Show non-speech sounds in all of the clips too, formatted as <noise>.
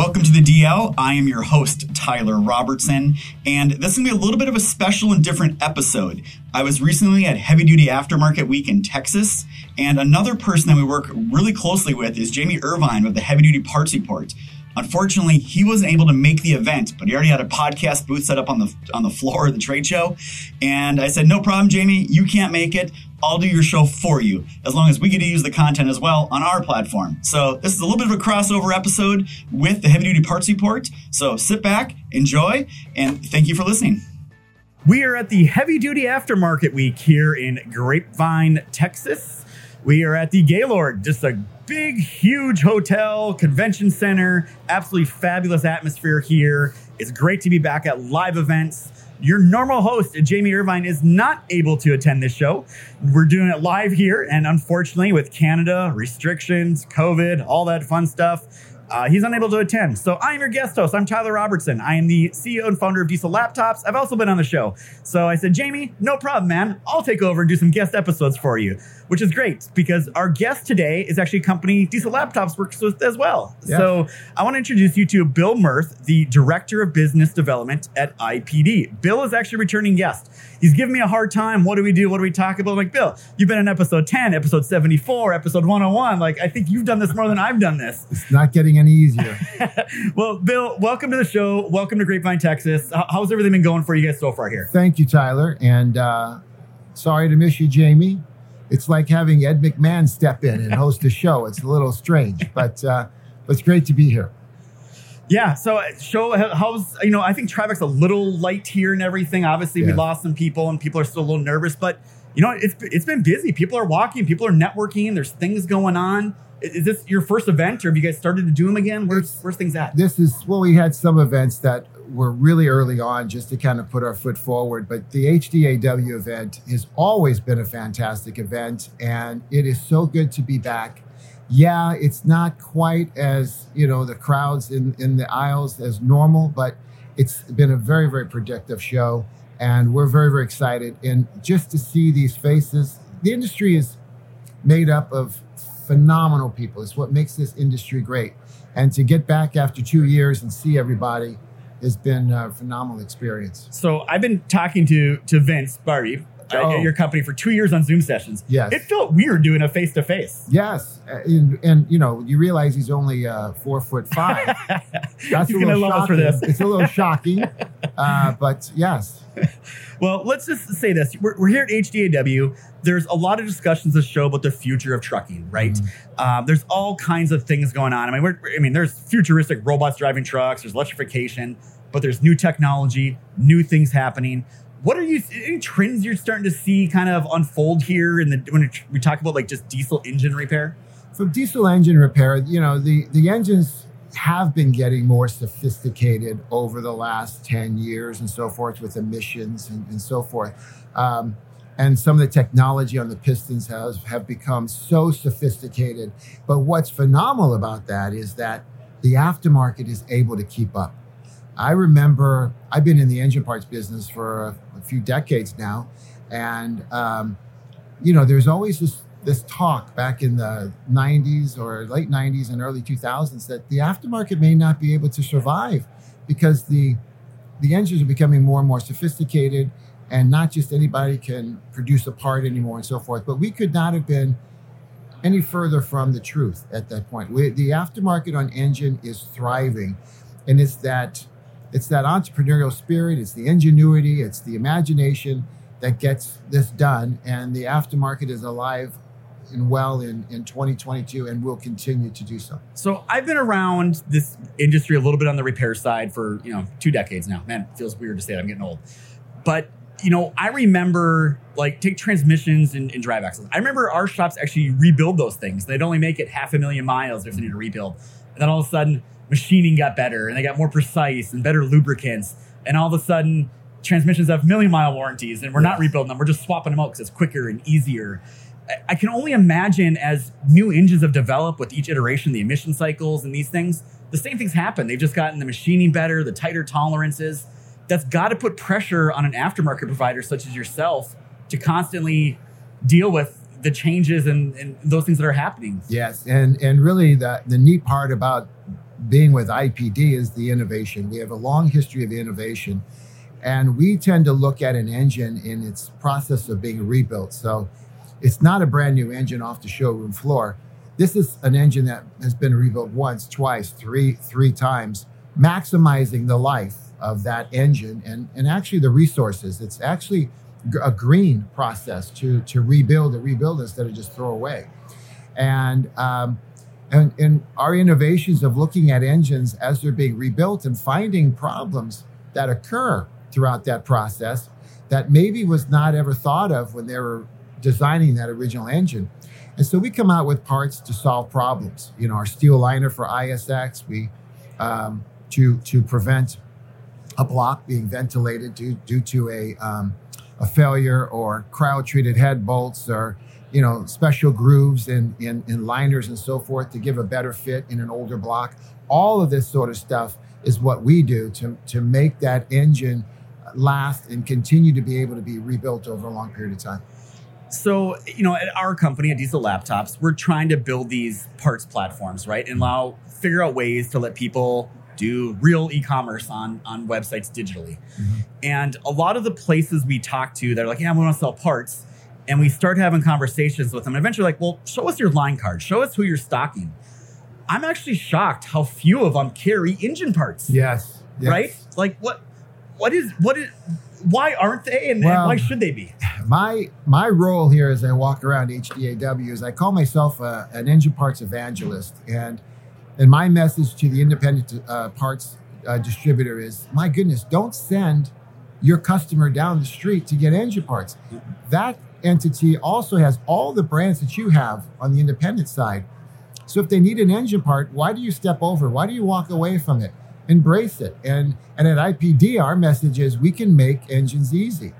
Welcome to the DL. I am your host, Tyler Robertson, and this is going to be a little bit of a special and different episode. I was recently at Heavy Duty Aftermarket Week in Texas, and another person that we work really closely with is Jamie Irvine of the Heavy Duty Parts Report. Unfortunately, he wasn't able to make the event, but he already had a podcast booth set up on the on the floor of the trade show. And I said, "No problem, Jamie. You can't make it. I'll do your show for you, as long as we get to use the content as well on our platform." So this is a little bit of a crossover episode with the Heavy Duty Parts Report. So sit back, enjoy, and thank you for listening. We are at the Heavy Duty Aftermarket Week here in Grapevine, Texas. We are at the Gaylord, just a big, huge hotel, convention center, absolutely fabulous atmosphere here. It's great to be back at live events. Your normal host, Jamie Irvine, is not able to attend this show. We're doing it live here, and unfortunately, with Canada, restrictions, COVID, all that fun stuff, uh, he's unable to attend. So I'm your guest host. I'm Tyler Robertson. I am the CEO and founder of Diesel Laptops. I've also been on the show. So I said, Jamie, no problem, man. I'll take over and do some guest episodes for you, which is great because our guest today is actually a company Diesel Laptops works with as well. Yeah. So I want to introduce you to Bill Mirth, the Director of Business Development at IPD. Bill is actually a returning guest. He's giving me a hard time. What do we do? What do we talk about? I'm like, Bill, you've been in episode 10, episode 74, episode 101. Like, I think you've done this more than I've done this. It's not getting any easier. <laughs> well, Bill, welcome to the show. Welcome to Grapevine, Texas. How's everything been going for you guys so far here? Thank you, Tyler. And uh, sorry to miss you, Jamie. It's like having Ed McMahon step in and host a show. It's a little strange, but uh, but it's great to be here. Yeah. So, uh, show how's you know I think traffic's a little light here and everything. Obviously, we lost some people and people are still a little nervous, but you know it's it's been busy. People are walking. People are networking. There's things going on. Is this your first event, or have you guys started to do them again? Where's where's things at? This is well, we had some events that were really early on just to kind of put our foot forward, but the HDAW event has always been a fantastic event, and it is so good to be back. Yeah, it's not quite as you know the crowds in in the aisles as normal, but it's been a very very productive show, and we're very very excited. And just to see these faces, the industry is made up of phenomenal people. It's what makes this industry great. And to get back after two years and see everybody has been a phenomenal experience. So I've been talking to to Vince Barty Oh. at your company for two years on Zoom sessions. Yes. It felt weird doing a face to face. Yes, and, and you know you realize he's only uh, four foot five. <laughs> That's He's a little love us for shocking. this. It's a little <laughs> shocking, uh, but yes, Well, let's just say this. We're, we're here at HDAW. There's a lot of discussions this show about the future of trucking, right? Mm-hmm. Um, there's all kinds of things going on. I mean, we're, I mean, there's futuristic robots driving trucks, there's electrification, but there's new technology, new things happening. What are you, any trends you're starting to see kind of unfold here in the, when we talk about like just diesel engine repair? so diesel engine repair, you know the the engines have been getting more sophisticated over the last 10 years and so forth with emissions and, and so forth. Um, and some of the technology on the pistons has have become so sophisticated. But what's phenomenal about that is that the aftermarket is able to keep up. I remember I've been in the engine parts business for a, a few decades now, and um, you know, there's always this this talk back in the 90s or late 90s and early 2000s that the aftermarket may not be able to survive because the the engines are becoming more and more sophisticated and not just anybody can produce a part anymore and so forth. But we could not have been any further from the truth at that point. We, the aftermarket on engine is thriving and it's that it's that entrepreneurial spirit it's the ingenuity it's the imagination that gets this done and the aftermarket is alive and well in, in 2022 and will continue to do so So I've been around this industry a little bit on the repair side for you know two decades now. Man, feels weird to say that I'm getting old, but you know I remember like take transmissions and, and drive axles. I remember our shops actually rebuild those things. They'd only make it half a million miles if they need to rebuild, and then all of a sudden machining got better and they got more precise and better lubricants, and all of a sudden transmissions have million mile warranties and we're not rebuilding them. We're just swapping them out because it's quicker and easier. I- can only imagine as new engines have developed with each iteration, the emission cycles and these things, the same things happen. They've just gotten the machining better, the tighter tolerances. That's got to put pressure on an aftermarket provider such as yourself to constantly deal with the changes and, and those things that are happening. Yes, and and really the the neat part about being with IPD is the innovation. We have a long history of innovation, and we tend to look at an engine in its process of being rebuilt. So it's not a brand new engine off the showroom floor. This is an engine that has been rebuilt once, twice, three, three times, maximizing the life of that engine and, and actually the resources. It's actually a green process to, to rebuild and rebuild instead of just throw away. And, um, and, and our innovations of looking at engines as they're being rebuilt and finding problems that occur throughout that process that maybe was not ever thought of when they were designing that original engine. And so we come out with parts to solve problems. You know, our steel liner for ISX, we um, to to prevent a block being ventilated due due to a um, a failure or cryo treated head bolts or you know special grooves in, in in liners and so forth to give a better fit in an older block. All of this sort of stuff is what we do to to make that engine last and continue to be able to be rebuilt over a long period of time. So, you know, at our company, at Diesel Laptops, we're trying to build these parts platforms, right? And allow figure out ways to let people do real e-commerce on on websites digitally. Mm-hmm. And a lot of the places we talk to they're like, yeah, we want to sell parts. And we start having conversations with them. And eventually, like, well, show us your line card, show us who you're stocking. I'm actually shocked how few of them carry engine parts. Yes. yes. Right? Like what what is what is why aren't they and, well, and, why should they be? My my role here as I walk around HDAW is I call myself a, an engine parts evangelist, and and my message to the independent uh, parts uh, distributor is: my goodness, don't send your customer down the street to get engine parts. That entity also has all the brands that you have on the independent side. So if they need an engine part, why do you step over? Why do you walk away from it? Embrace it. And and at IPD, our message is we can make engines easy.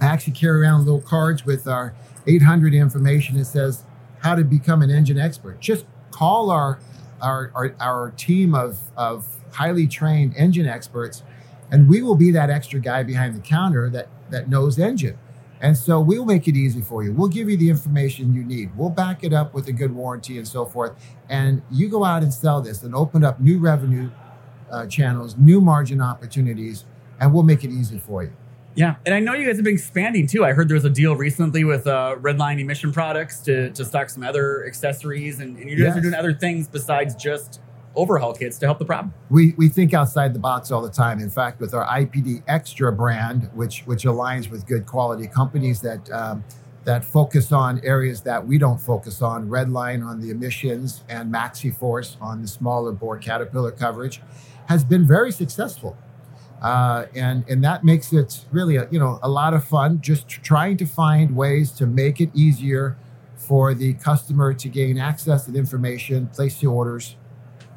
I actually carry around little cards with our 800 information that says how to become an engine expert. Just call our our, our, our team of, of highly trained engine experts, and we will be that extra guy behind the counter that, that knows engine. And so we'll make it easy for you. We'll give you the information you need. We'll back it up with a good warranty and so forth. And you go out and sell this and open up new revenue uh, channels, new margin opportunities, and we'll make it easy for you. Yeah, and I know you guys have been expanding too. I heard there was a deal recently with uh, Redline Emission Products to, to stock some other accessories, and, and you guys yes. are doing other things besides just overhaul kits to help the problem. We, we think outside the box all the time. In fact, with our IPD Extra brand, which which aligns with good quality companies that um, that focus on areas that we don't focus on, Redline on the emissions and MaxiForce on the smaller bore Caterpillar coverage, has been very successful. Uh, and and that makes it really a, you know a lot of fun. Just trying to find ways to make it easier for the customer to gain access to information, place the orders,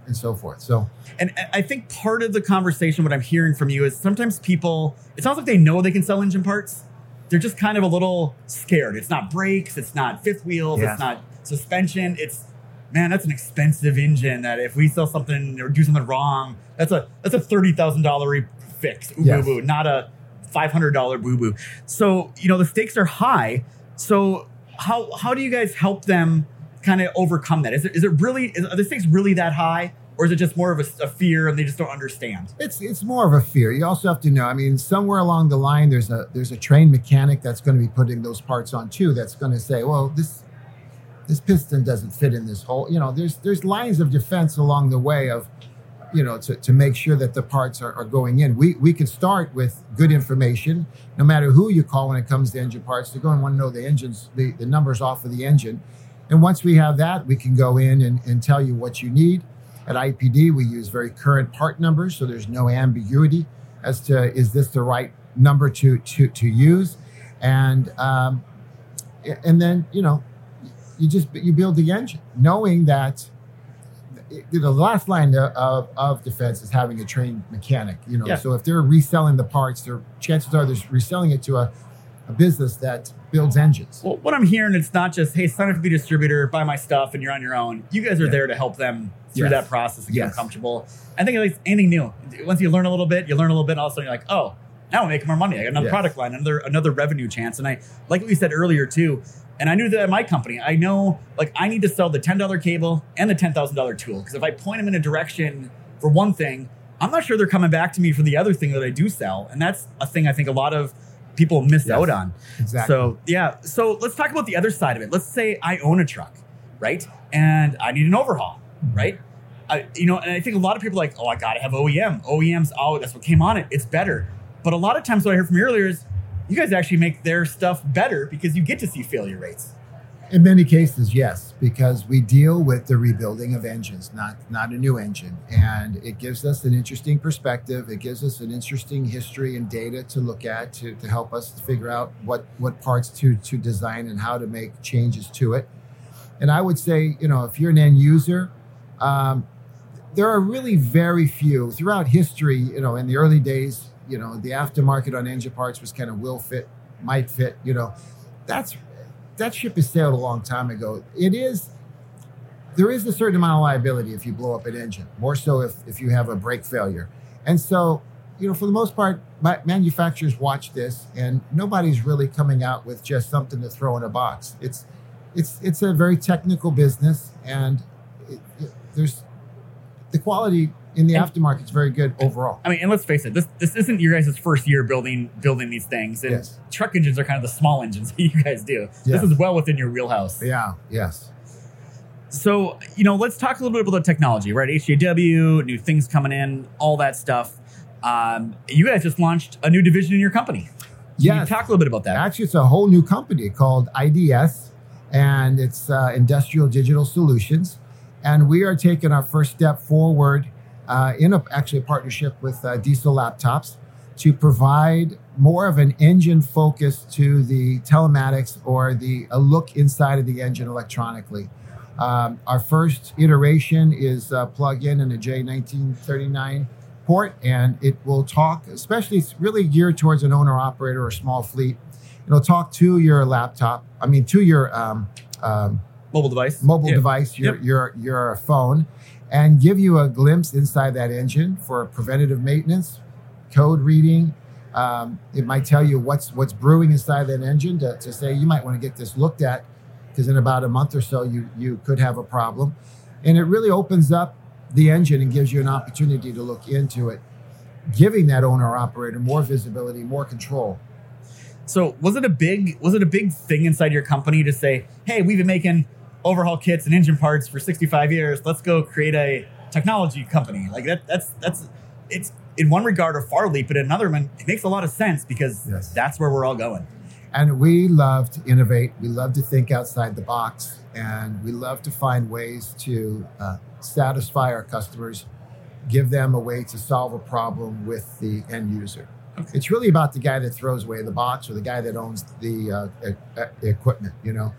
and so forth. So, and I think part of the conversation, what I'm hearing from you is sometimes people, it sounds like they know they can sell engine parts. They're just kind of a little scared. It's not brakes, it's not fifth wheels, yeah. it's not suspension. It's man, that's an expensive engine. That if we sell something or do something wrong, that's a that's a thirty thousand dollar fix, yes. boo boo, not a five hundred dollar boo boo. So you know the stakes are high. So how how do you guys help them kind of overcome that? Is it is it really is, are the stakes really that high? Or is it just more of a, a, fear and they just don't understand? It's it's more of a fear. You also have to know. I mean, somewhere along the line, there's a there's a trained mechanic that's going to be putting those parts on too. That's going to say, well, this this piston doesn't fit in this hole. You know, there's there's lines of defense along the way of you know, to, to make sure that the parts are, are going in. We, we can start with good information, no matter who you call when it comes to engine parts. They're going to want to know the engines, the, the numbers off of the engine. And once we have that, we can go in and, and tell you what you need. At IPD, we use very current part numbers, so there's no ambiguity as to is this the right number to to, to use, and um, and then you know you just you build the engine knowing that the last line of, of defense is having a trained mechanic. You know, yeah. so if they're reselling the parts, their chances are they're reselling it to a, a business that builds engines. Well, what I'm hearing, it's not just hey, sign up to be a distributor, buy my stuff, and you're on your own. You guys are yeah. there to help them through yes. that process and get yes. them comfortable. I think it's anything new. Once you learn a little bit, you learn a little bit, and all of a sudden you're like, oh, now I'm making more money. I got another yes. product line, another another revenue chance. And I like what you said earlier too. And I knew that at my company, I know like I need to sell the $10 cable and the $10,000 tool. Because if I point them in a direction for one thing, I'm not sure they're coming back to me for the other thing that I do sell. And that's a thing I think a lot of people miss Yes, out on. exactly. So, yeah. So let's talk about the other side of it. Let's say I own a truck, right? And I need an overhaul, right? I, you know, and I think a lot of people are like, oh, I got to have OEM. OEM's, oh, that's what came on it. It's better. But a lot of times what I heard from you earlier is you guys actually make their stuff better because you get to see failure rates. In many cases, yes, because we deal with the rebuilding of engines, not not a new engine, and it gives us an interesting perspective. It gives us an interesting history and data to look at to, to help us figure out what what parts to to design and how to make changes to it. And I would say, you know, if you're an end user, um, there are really very few throughout history. You know, in the early days, you know, the aftermarket on engine parts was kind of will fit, might fit. You know, that's that ship has sailed a long time ago. It is there is a certain amount of liability if you blow up an engine, more so if if you have a brake failure. And so, you know, for the most part, manufacturers watch this, and nobody's really coming out with just something to throw in a box. It's it's it's a very technical business, and it, it, there's the quality in the And- aftermarket is very good overall. I mean, and let's face it, this this isn't your guys' first year building building these things. And Yes. truck engines are kind of the small engines <laughs> that you guys do. Yes. This is well within your wheelhouse. Yeah. Yes. So, you know, let's talk a little bit about the technology, right? HDAW, new things coming in, all that stuff. Um, you guys just launched a new division in your company. You talk a little bit about that? Actually, it's a whole new company called IDS, and it's uh, Industrial Digital Solutions. And we are taking our first step forward uh, in a, actually a partnership with uh, Diesel Laptops to provide more of an engine focus to the telematics or the a look inside of the engine electronically. Um, our first iteration is uh, plug in in a J1939 port, and it will talk, especially it's really geared towards an owner operator or small fleet. It'll talk to your laptop, I mean, to your um, um, Mobile device. mobile Yeah. device, your, Yep. your, your phone, and give you a glimpse inside that engine for preventative maintenance, code reading. Um, it might tell you what's what's brewing inside that engine to, to say you might want to get this looked at because in about a month or so you you could have a problem, and it really opens up the engine and gives you an opportunity to look into it, giving that owner operator more visibility, more control. So, was it a big was it a big thing inside your company to say, "Hey, we've been making overhaul kits and engine parts for 65 years. Let's go create a technology company." Like that that's that's it's in one regard a far leap, but in another one it makes a lot of sense because Yes. that's where we're all going. And we love to innovate. We love to think outside the box, and we love to find ways to uh, satisfy our customers, give them a way to solve a problem with the end user. Okay. It's really about the guy that throws away the box or the guy that owns the uh, equipment, you know,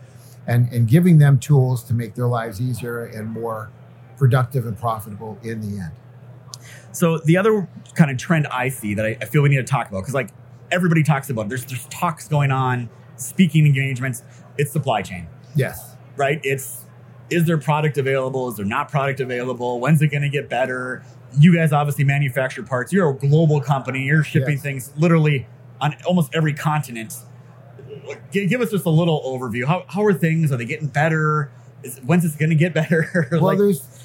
and and giving them tools to make their lives easier and more productive and profitable in the end. So the other kind of trend I see that I, I feel we need to talk about because like everybody talks about there's there's talks going on, speaking engagements. It's supply chain, Yes. right? It's is there product available? Is there not product available? When's it going to get better? You guys obviously manufacture parts. You're a global company. You're shipping Yes. things literally on almost every continent. Give, give us just a little overview. How, how are things? Are they getting better? Is, when's it going to get better? <laughs> Well, there's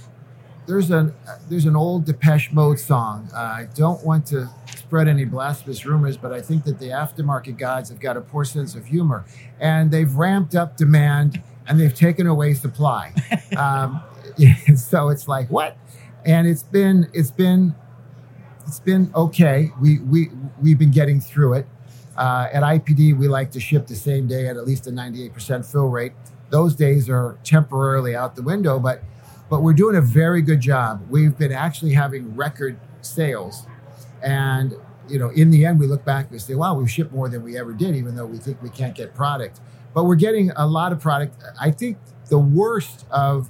there's an there's an old Depeche Mode song. Uh, I don't want to spread any blasphemous rumors, but I think that the aftermarket gods have got a poor sense of humor, and they've ramped up demand and they've taken away supply. <laughs> um, <laughs> so it's like what? And it's been it's been it's been okay. We we we've been getting through it. Uh, at IPD, we like to ship the same day at at least a 98% fill rate. Those days are temporarily out the window, but but we're doing a very good job. We've been actually having record sales, and you know, in the end, we look back and say, "Wow, we've shipped more than we ever did," even though we think we can't get product. But we're getting a lot of product. I think the worst of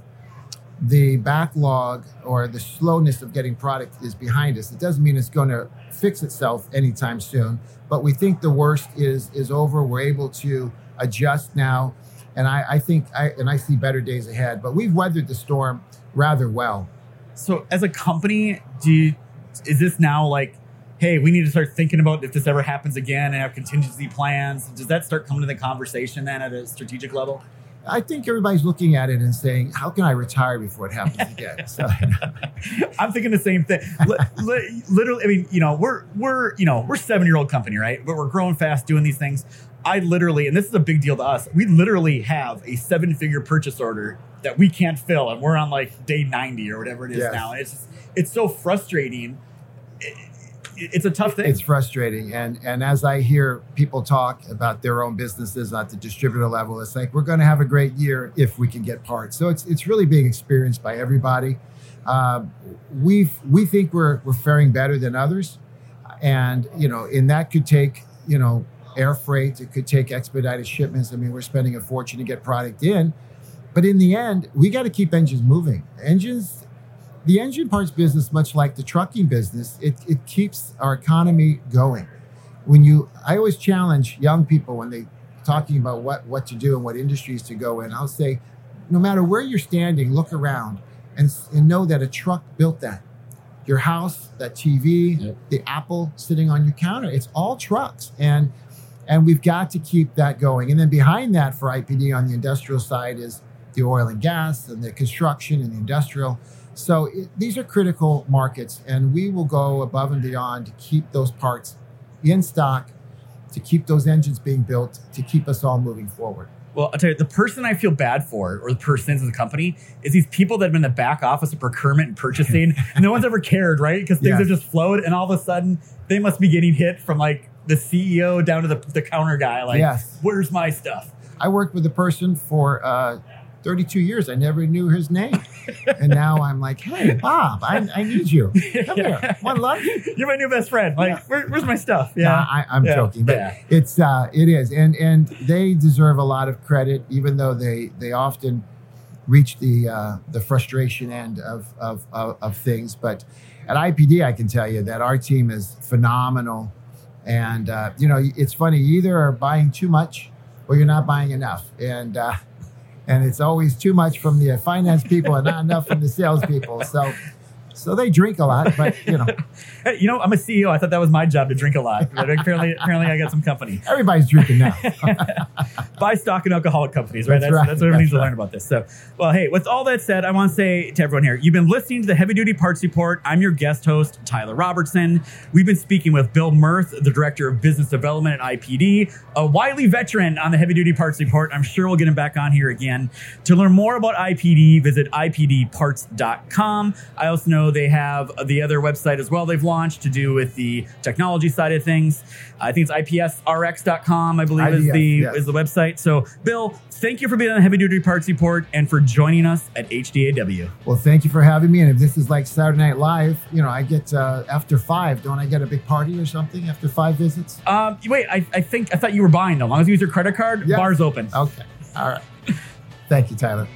the backlog or the slowness of getting product is behind us. It doesn't mean it's going to fix itself anytime soon, but we think the worst is is over. We're able to adjust now, and I, I think I and I see better days ahead. But we've weathered the storm rather well. So, as a company, do you, is this now like, hey, we need to start thinking about if this ever happens again and have contingency plans? Does that start coming to the conversation then at a strategic level? I think everybody's looking at it and saying, "How can I retire before it happens again?" <laughs> So, I'm thinking the same thing. literally, I mean, you know, we're we're you know we're seven year old company, right? But we're growing fast, doing these things. I literally, and this is a big deal to us. We literally have a seven figure purchase order that we can't fill, and we're on like day 90 or whatever it is yes. now. And it's just, it's so frustrating. It, it's a tough thing. It's frustrating, and and as I hear people talk about their own businesses at the distributor level, it's like we're going to have a great year if we can get parts. So it's it's really being experienced by everybody. Uh, we we think we're we're faring better than others, and you know, and that could take you know air freight. It could take expedited shipments. I mean, we're spending a fortune to get product in, but in the end, we got to keep engines moving. Engines the engine parts business, much like the trucking business, it, it keeps our economy going. When you, I always challenge young people when they talking about what what to do and what industries to go in. I'll say, no matter where you're standing, look around and, and know that a truck built that. Your house, that TV, yep. the Apple sitting on your counter, it's all trucks. And and we've got to keep that going. And then behind that for IPD on the industrial side is the oil and gas and the construction and the industrial. So it, these are critical markets, and we will go above and beyond to keep those parts in stock, to keep those engines being built, to keep us all moving forward. Well, I'll tell you, the person I feel bad for, or the persons of the company, is these people that have been in the back office of procurement and purchasing. <laughs> no one's ever cared, right? Because things yes. have just flowed, and all of a sudden, they must be getting hit from like the CEO down to the, the counter guy. Like, yes. where's my stuff? I worked with a person for uh, 32 years. I never knew his name. and now I'm like, hey, Bob, I, I need you. Come yeah. here. One love You're my new best friend. Like, yeah. where, where's my stuff? Yeah. I, am yeah. joking, but it's, uh, it is. And, and they deserve a lot of credit, even though they, they often reach the, uh, the frustration end of, of, of, of things. But at IPD, I can tell you that our team is phenomenal. And, uh, you know, it's funny, you either are buying too much or you're not buying enough. And, uh, and it's always too much from the finance people and not enough from the salespeople. So, so they drink a lot, but you know. <laughs> Hey, you know, I'm a CEO. I thought that was my job to drink a lot. But apparently, apparently, I got some company. Everybody's drinking now. <laughs> Buy stock in alcoholic companies, right? That's, that's, right. that's what everyone needs right. to learn about this. So, well, hey, with all that said, I want to say to everyone here, you've been listening to the Heavy Duty Parts Report. I'm your guest host, Tyler Robertson. We've been speaking with Bill Mirth, the Director of Business Development at IPD, a wily veteran on the Heavy Duty Parts Report. I'm sure we'll get him back on here again. To learn more about IPD, visit ipdparts.com. I also know they have the other website as well they've launched to do with the technology side of things. I think it's idsrx.com, I believe, is the yes. is the website. So, Bill, thank you for being on the Heavy Duty Parts Report and for joining us at HDAW. Well, thank you for having me. And if this is like Saturday Night Live, you know, I get uh, after five, don't I get a big party or something after five visits? Um, wait, I, I think I thought you were buying. Though. As long as you use your credit card, yes. bar's open. Okay. All right. thank you, Tyler.